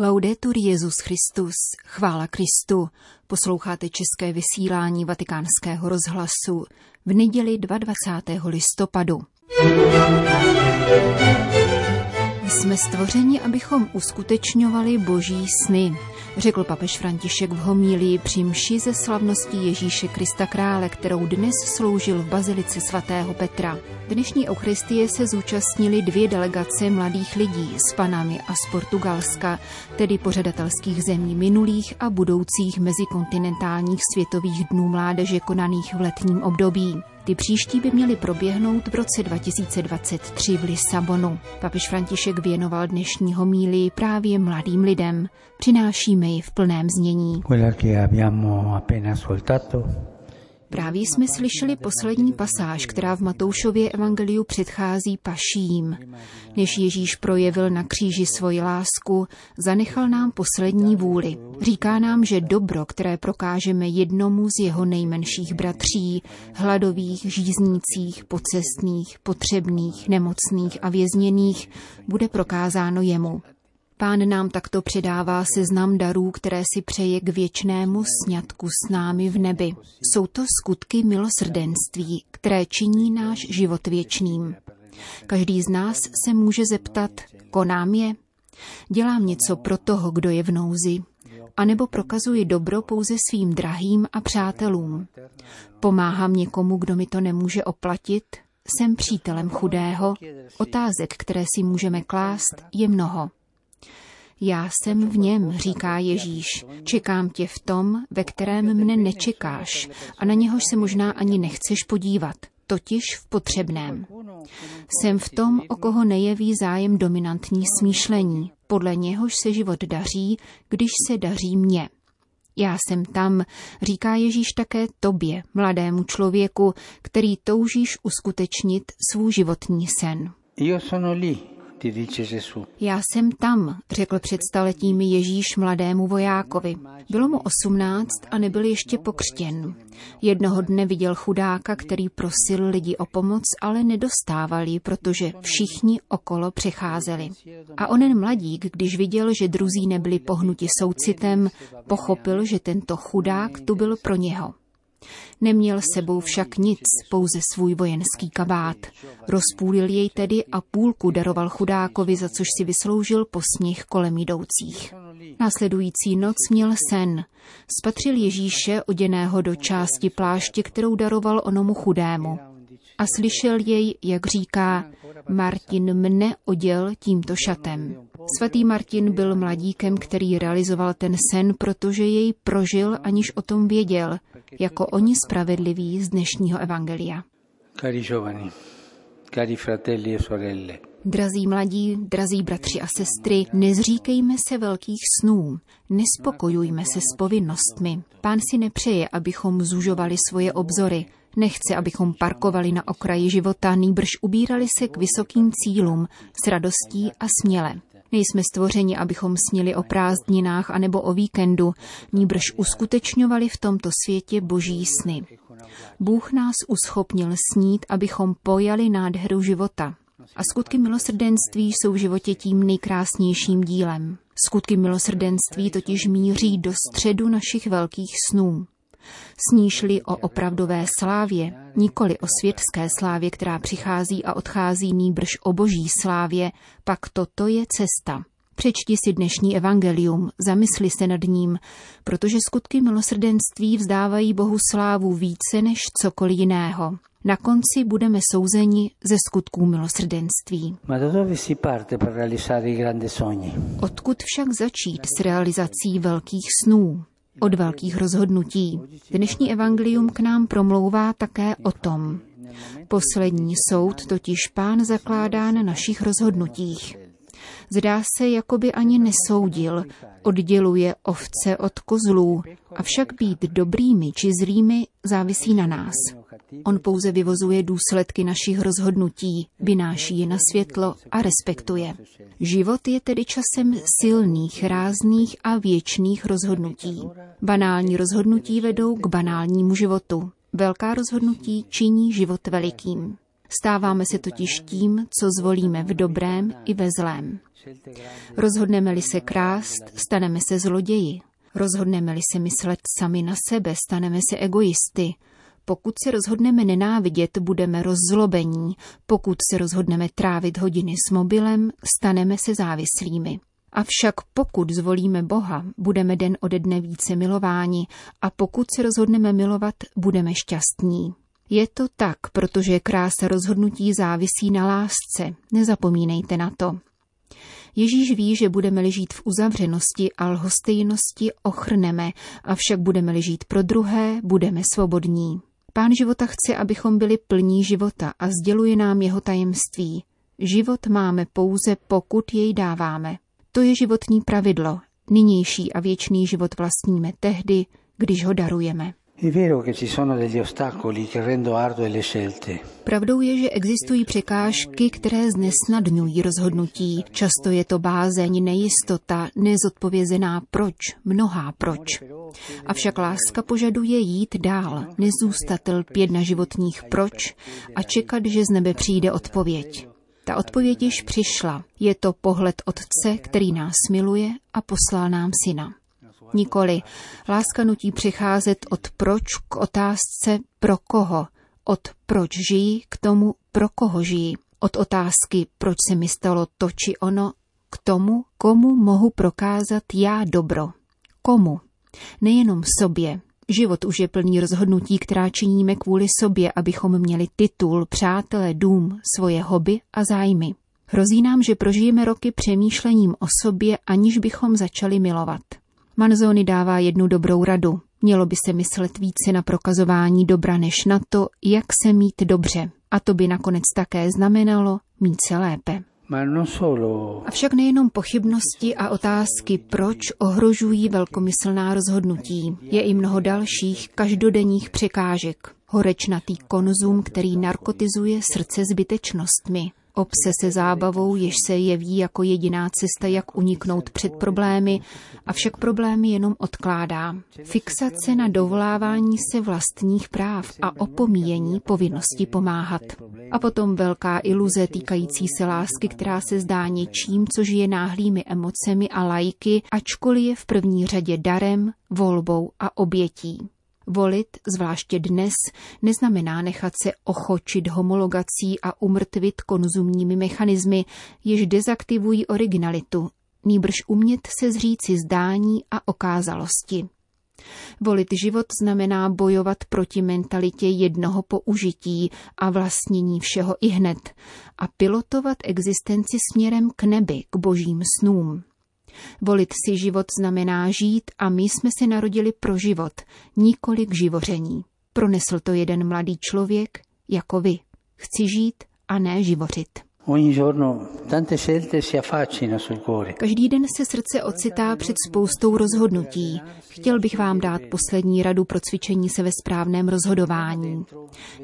Laudetur Jezus Christus, chvála Kristu. Posloucháte české vysílání Vatikánského rozhlasu v neděli 22. listopadu. Jsme stvořeni, abychom uskutečňovali boží sny, řekl papež František v homílii při mši ze slavností Ježíše Krista Krále, kterou dnes sloužil v bazilice svatého Petra. Dnešní Eucharistie se zúčastnili dvě delegace mladých lidí z Panamy a z Portugalska, tedy pořadatelských zemí minulých a budoucích mezikontinentálních světových dnů mládeže konaných v letním období. Ty příští by měly proběhnout v roce 2023 v Lisabonu. Papež František věnoval dnešní homílii právě mladým lidem. Přinášíme ji v plném znění. Právě jsme slyšeli poslední pasáž, která v Matoušově evangeliu předchází paším. Než Ježíš projevil na kříži svoji lásku, zanechal nám poslední vůli. Říká nám, že dobro, které prokážeme jednomu z jeho nejmenších bratří, hladových, žíznících, pocestných, potřebných, nemocných a vězněných, bude prokázáno jemu. Pán nám takto předává seznam darů, které si přeje k věčnému sňatku s námi v nebi. Jsou to skutky milosrdenství, které činí náš život věčným. Každý z nás se může zeptat, konám je? Dělám něco pro toho, kdo je v nouzi, anebo prokazuji dobro pouze svým drahým a přátelům. Pomáhám někomu, kdo mi to nemůže oplatit, jsem přítelem chudého, otázek, které si můžeme klást, je mnoho. Já jsem v něm, říká Ježíš. Čekám tě v tom, ve kterém mne nečekáš a na něhož se možná ani nechceš podívat, totiž v potřebném. Jsem v tom, o koho nejeví zájem dominantní smýšlení, podle něhož se život daří, když se daří mně. Já jsem tam, říká Ježíš také tobě, mladému člověku, který toužíš uskutečnit svůj životní sen. Io sono lì já jsem tam, řekl před staletími Ježíš mladému vojákovi. Bylo mu osmnáct a nebyl ještě pokřtěn. Jednoho dne viděl chudáka, který prosil lidi o pomoc, ale nedostával ji, protože všichni okolo přecházeli. A onen mladík, když viděl, že druzí nebyli pohnuti soucitem, pochopil, že tento chudák tu byl pro něho. Neměl sebou však nic, pouze svůj vojenský kabát. Rozpůlil jej tedy a půlku daroval chudákovi, za což si vysloužil posměch kolem jdoucích. Následující noc měl sen. Spatřil Ježíše oděného do části pláště, kterou daroval onomu chudému. A slyšel jej, jak říká, Martin mne oděl tímto šatem. Svatý Martin byl mladíkem, který realizoval ten sen, protože jej prožil, aniž o tom věděl, jako oni spravedliví z dnešního evangelia. Cari giovani, cari fratelli e sorelle. Drazí mladí, drazí bratři a sestry, nezříkejme se velkých snů, nespokojujme se s povinnostmi. Pán si nepřeje, abychom zužovali svoje obzory, nechce, abychom parkovali na okraji života, nýbrž ubírali se k vysokým cílům s radostí a směle. Nejsme stvořeni, abychom sněli o prázdninách anebo o víkendu, níbrž uskutečňovali v tomto světě boží sny. Bůh nás uschopnil snít, abychom pojali nádheru života. A skutky milosrdenství jsou v životě tím nejkrásnějším dílem. Skutky milosrdenství totiž míří do středu našich velkých snů. Sníšli o opravdové slávě, nikoli o světské slávě, která přichází a odchází nýbrž o boží slávě, pak toto je cesta. Přečti si dnešní evangelium, zamysli se nad ním, protože skutky milosrdenství vzdávají Bohu slávu více než cokoliv jiného. Na konci budeme souzeni ze skutků milosrdenství. Odkud však začít s realizací velkých snů? Od velkých rozhodnutí. Dnešní evangelium k nám promlouvá také o tom. Poslední soud totiž pán zakládá na našich rozhodnutích. Zdá se, jako by ani nesoudil, odděluje ovce od kozlů, avšak být dobrými či zlými závisí na nás. On pouze vyvozuje důsledky našich rozhodnutí, vynáší je na světlo a respektuje. Život je tedy časem silných, rázných a věčných rozhodnutí. Banální rozhodnutí vedou k banálnímu životu. Velká rozhodnutí činí život velikým. Stáváme se totiž tím, co zvolíme v dobrém i ve zlém. Rozhodneme-li se krást, staneme se zloději. Rozhodneme-li se myslet sami na sebe, staneme se egoisty. Pokud se rozhodneme nenávidět, budeme rozzlobení. Pokud se rozhodneme trávit hodiny s mobilem, staneme se závislými. Avšak pokud zvolíme Boha, budeme den ode dne více milováni a pokud se rozhodneme milovat, budeme šťastní. Je to tak, protože krása rozhodnutí závisí na lásce. Nezapomínejte na to. Ježíš ví, že budeme žít v uzavřenosti a lhostejnosti ochrneme, avšak budeme žít pro druhé, budeme svobodní. Pán života chce, abychom byli plní života a sděluje nám jeho tajemství. Život máme pouze, pokud jej dáváme. To je životní pravidlo. Nynější a věčný život vlastníme tehdy, když ho darujeme. Pravdou je, že existují překážky, které znesnadňují rozhodnutí. Často je to bázeň, nejistota, nezodpovězená proč, mnohá proč. Avšak láska požaduje jít dál, nezůstat lpět na životních proč a čekat, že z nebe přijde odpověď. Ta odpověď již přišla. Je to pohled Otce, který nás miluje a poslal nám syna. Nikoli. Láska nutí přicházet od proč k otázce pro koho, od proč žijí k tomu, pro koho žijí. Od otázky, proč se mi stalo to či ono, k tomu, komu mohu prokázat já dobro. Komu? Nejenom sobě. Život už je plný rozhodnutí, která činíme kvůli sobě, abychom měli titul, přátelé, dům, svoje hobby a zájmy. Hrozí nám, že prožijeme roky přemýšlením o sobě, aniž bychom začali milovat. Manzoni dává jednu dobrou radu. Mělo by se myslet více na prokazování dobra než na to, jak se mít dobře. A to by nakonec také znamenalo mít se lépe. Avšak nejenom pochybnosti a otázky, proč ohrožují velkomyslná rozhodnutí. Je i mnoho dalších každodenních překážek. Horečnatý konzum, který narkotizuje srdce zbytečnostmi. Obse se zábavou, jež se jeví jako jediná cesta, jak uniknout před problémy, avšak problémy jenom odkládá. Fixace na dovolávání se vlastních práv a opomíjení povinnosti pomáhat. A potom velká iluze týkající se lásky, která se zdá něčím, co žije náhlými emocemi a lajky, ačkoliv je v první řadě darem, volbou a obětí. Volit, zvláště dnes, neznamená nechat se ochočit homologací a umrtvit konzumními mechanismy, jež dezaktivují originalitu, nýbrž umět se zříci zdání a okázalosti. Volit život znamená bojovat proti mentalitě jednoho použití a vlastnění všeho i hned a pilotovat existenci směrem k nebi, k božím snům. Volit si život znamená žít a my jsme se narodili pro život, nikoli k živoření. Pronesl to jeden mladý člověk jako vy. Chci žít a ne živořit. Každý den se srdce ocitá před spoustou rozhodnutí. Chtěl bych vám dát poslední radu pro cvičení se ve správném rozhodování.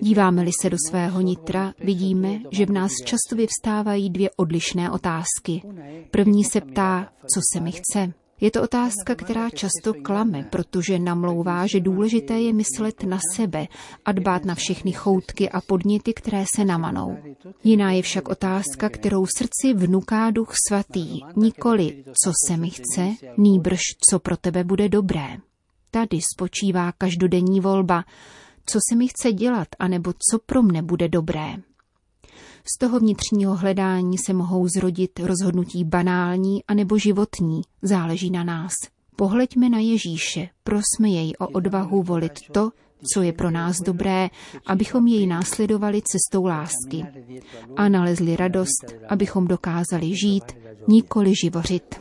Díváme-li se do svého nitra, vidíme, že v nás často vyvstávají dvě odlišné otázky. První se ptá, co se mi chce. Je to otázka, která často klame, protože namlouvá, že důležité je myslet na sebe a dbát na všechny choutky a podněty, které se namanou. Jiná je však otázka, kterou srdci vnuká duch svatý, nikoli co se mi chce, nýbrž co pro tebe bude dobré. Tady spočívá každodenní volba, co se mi chce dělat, anebo co pro mne bude dobré. Z toho vnitřního hledání se mohou zrodit rozhodnutí banální anebo životní, záleží na nás. Pohleďme na Ježíše, prosme jej o odvahu volit to, co je pro nás dobré, abychom jej následovali cestou lásky a nalezli radost, abychom dokázali žít, nikoli živořit.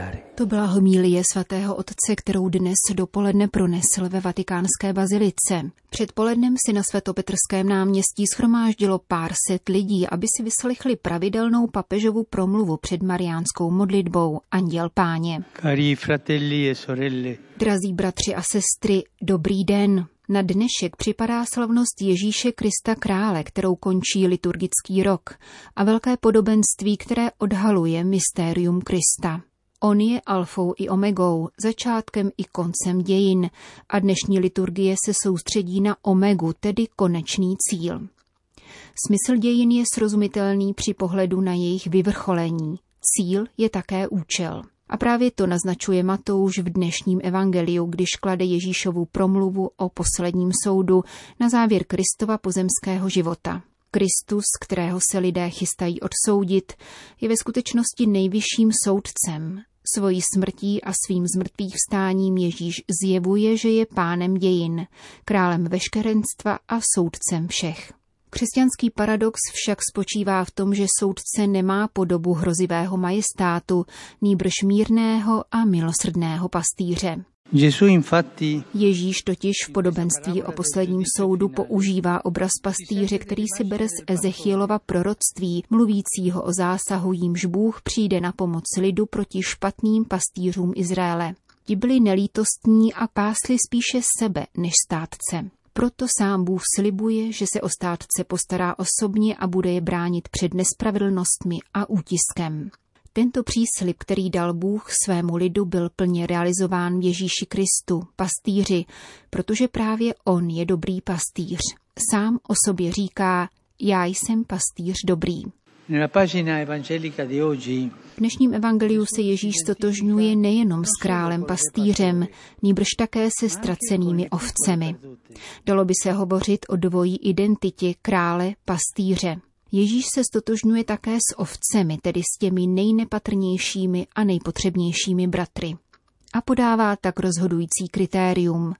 E to byla homílie svatého otce, kterou dnes dopoledne pronesl ve vatikánské bazilice. Předpolednem si na svatopetrském náměstí schromáždilo pár set lidí, aby si vyslechli pravidelnou papežovu promluvu před mariánskou modlitbou Anděl Páně. Cari fratelli e sorelle. Drazí bratři a sestry, dobrý den. Na dnešek připadá slavnost Ježíše Krista Krále, kterou končí liturgický rok, a velké podobenství, které odhaluje mystérium Krista. On je alfou i omegou, začátkem i koncem dějin a dnešní liturgie se soustředí na omegu, tedy konečný cíl. Smysl dějin je srozumitelný při pohledu na jejich vyvrcholení. Cíl je také účel. A právě to naznačuje Matouš v dnešním evangeliu, když klade Ježíšovu promluvu o posledním soudu na závěr Kristova pozemského života. Kristus, kterého se lidé chystají odsoudit, je ve skutečnosti nejvyšším soudcem. Svojí smrtí a svým zmrtvých vstáním Ježíš zjevuje, že je pánem dějin, králem veškerenstva a soudcem všech. Křesťanský paradox však spočívá v tom, že soudce nemá podobu hrozivého majestátu, nýbrž mírného a milosrdného pastýře. Ježíš totiž v podobenství o posledním soudu používá obraz pastýře, který si bere z Ezechielova proroctví, mluvícího o zásahu, jímž Bůh přijde na pomoc lidu proti špatným pastýřům Izraele. Ti byli nelítostní a pásli spíše sebe než státce. Proto sám Bůh slibuje, že se o státce postará osobně a bude je bránit před nespravedlnostmi a útiskem. Tento příslip, který dal Bůh svému lidu, byl plně realizován v Ježíši Kristu, pastýři, protože právě On je dobrý pastýř. Sám o sobě říká, já jsem pastýř dobrý. V dnešním evangeliu se Ježíš stotožňuje nejenom s králem pastýřem, nýbrž také se ztracenými ovcemi. Dalo by se hovořit o dvojí identitě krále pastýře. Ježíš se stotožňuje také s ovcemi, tedy s těmi nejnepatrnějšími a nejpotřebnějšími bratry. A podává tak rozhodující kritérium.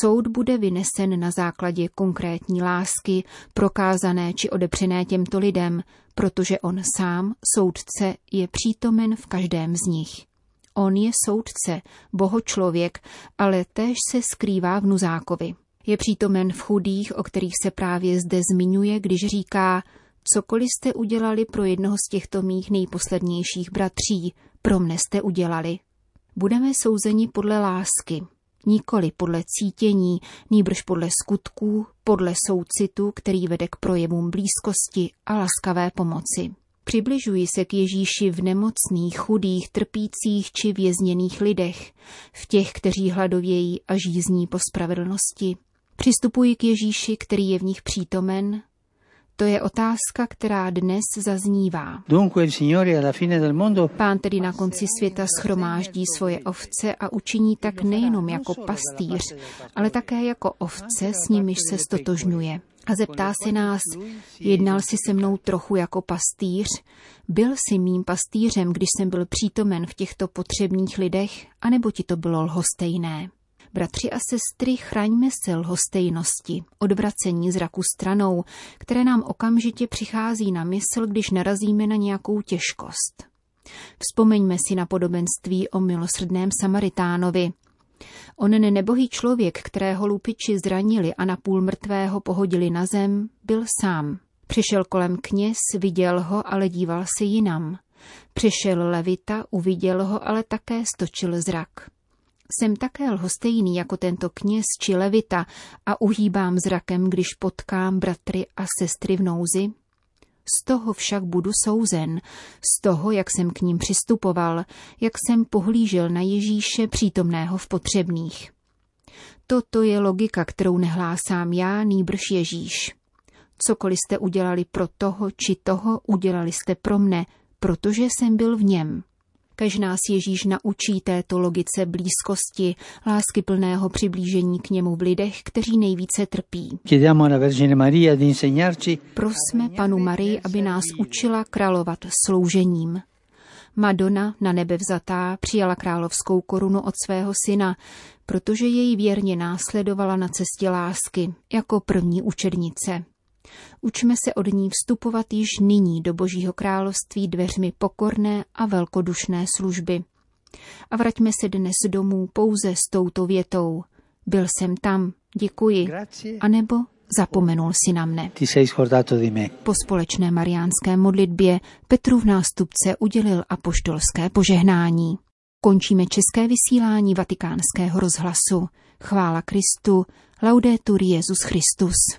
Soud bude vynesen na základě konkrétní lásky, prokázané či odepřené těmto lidem, protože on sám, soudce, je přítomen v každém z nich. On je soudce, bohočlověk, ale též se skrývá v Nuzákovi. Je přítomen v chudých, o kterých se právě zde zmiňuje, když říká, cokoliv jste udělali pro jednoho z těchto mých nejposlednějších bratří, pro mne jste udělali. Budeme souzeni podle lásky, nikoli podle cítění, nýbrž podle skutků, podle soucitu, který vede k projevům blízkosti a laskavé pomoci. Přibližuji se k Ježíši v nemocných, chudých, trpících či vězněných lidech, v těch, kteří hladovějí a žízní po spravedlnosti. Přistupuji k Ježíši, který je v nich přítomen, to je otázka, která dnes zaznívá. Pán tedy na konci světa schromáždí svoje ovce a učiní tak nejenom jako pastýř, ale také jako ovce, s nimiž se stotožňuje. A zeptá se nás, jednal jsi se mnou trochu jako pastýř? Byl jsi mým pastýřem, když jsem byl přítomen v těchto potřebných lidech, anebo ti to bylo lhostejné? Bratři a sestry, chraňme se lhostejnosti, odvracení zraku stranou, které nám okamžitě přichází na mysl, když narazíme na nějakou těžkost. Vzpomeňme si na podobenství o milosrdném Samaritánovi. Onen nebohý člověk, kterého lupiči zranili a na půl mrtvého pohodili na zem, byl sám. Přišel kolem kněz, viděl ho, ale díval se jinam. Přišel levita, uviděl ho, ale také stočil zrak. Jsem také lhostejný jako tento kněz či levita a uhýbám zrakem, když potkám bratry a sestry v nouzi? Z toho však budu souzen, z toho, jak jsem k ním přistupoval, jak jsem pohlížel na Ježíše přítomného v potřebných. Toto je logika, kterou nehlásám já, nýbrž Ježíš. Cokoliv jste udělali pro toho či toho, udělali jste pro mne, protože jsem byl v něm. Kež nás Ježíš naučí této logice blízkosti, lásky plného přiblížení k němu v lidech, kteří nejvíce trpí. Prosme panu Marii, aby nás učila královat sloužením. Madonna, na nebe vzatá, přijala královskou korunu od svého syna, protože jej věrně následovala na cestě lásky jako první učednice. Učme se od ní vstupovat již nyní do Božího království dveřmi pokorné a velkodušné služby. A vraťme se dnes domů pouze s touto větou. Byl jsem tam, děkuji, anebo zapomenul si na mne. Po společné mariánské modlitbě Petru v nástupce udělil apoštolské požehnání. Končíme české vysílání vatikánského rozhlasu. Chvála Kristu, laudetur Jezus Christus.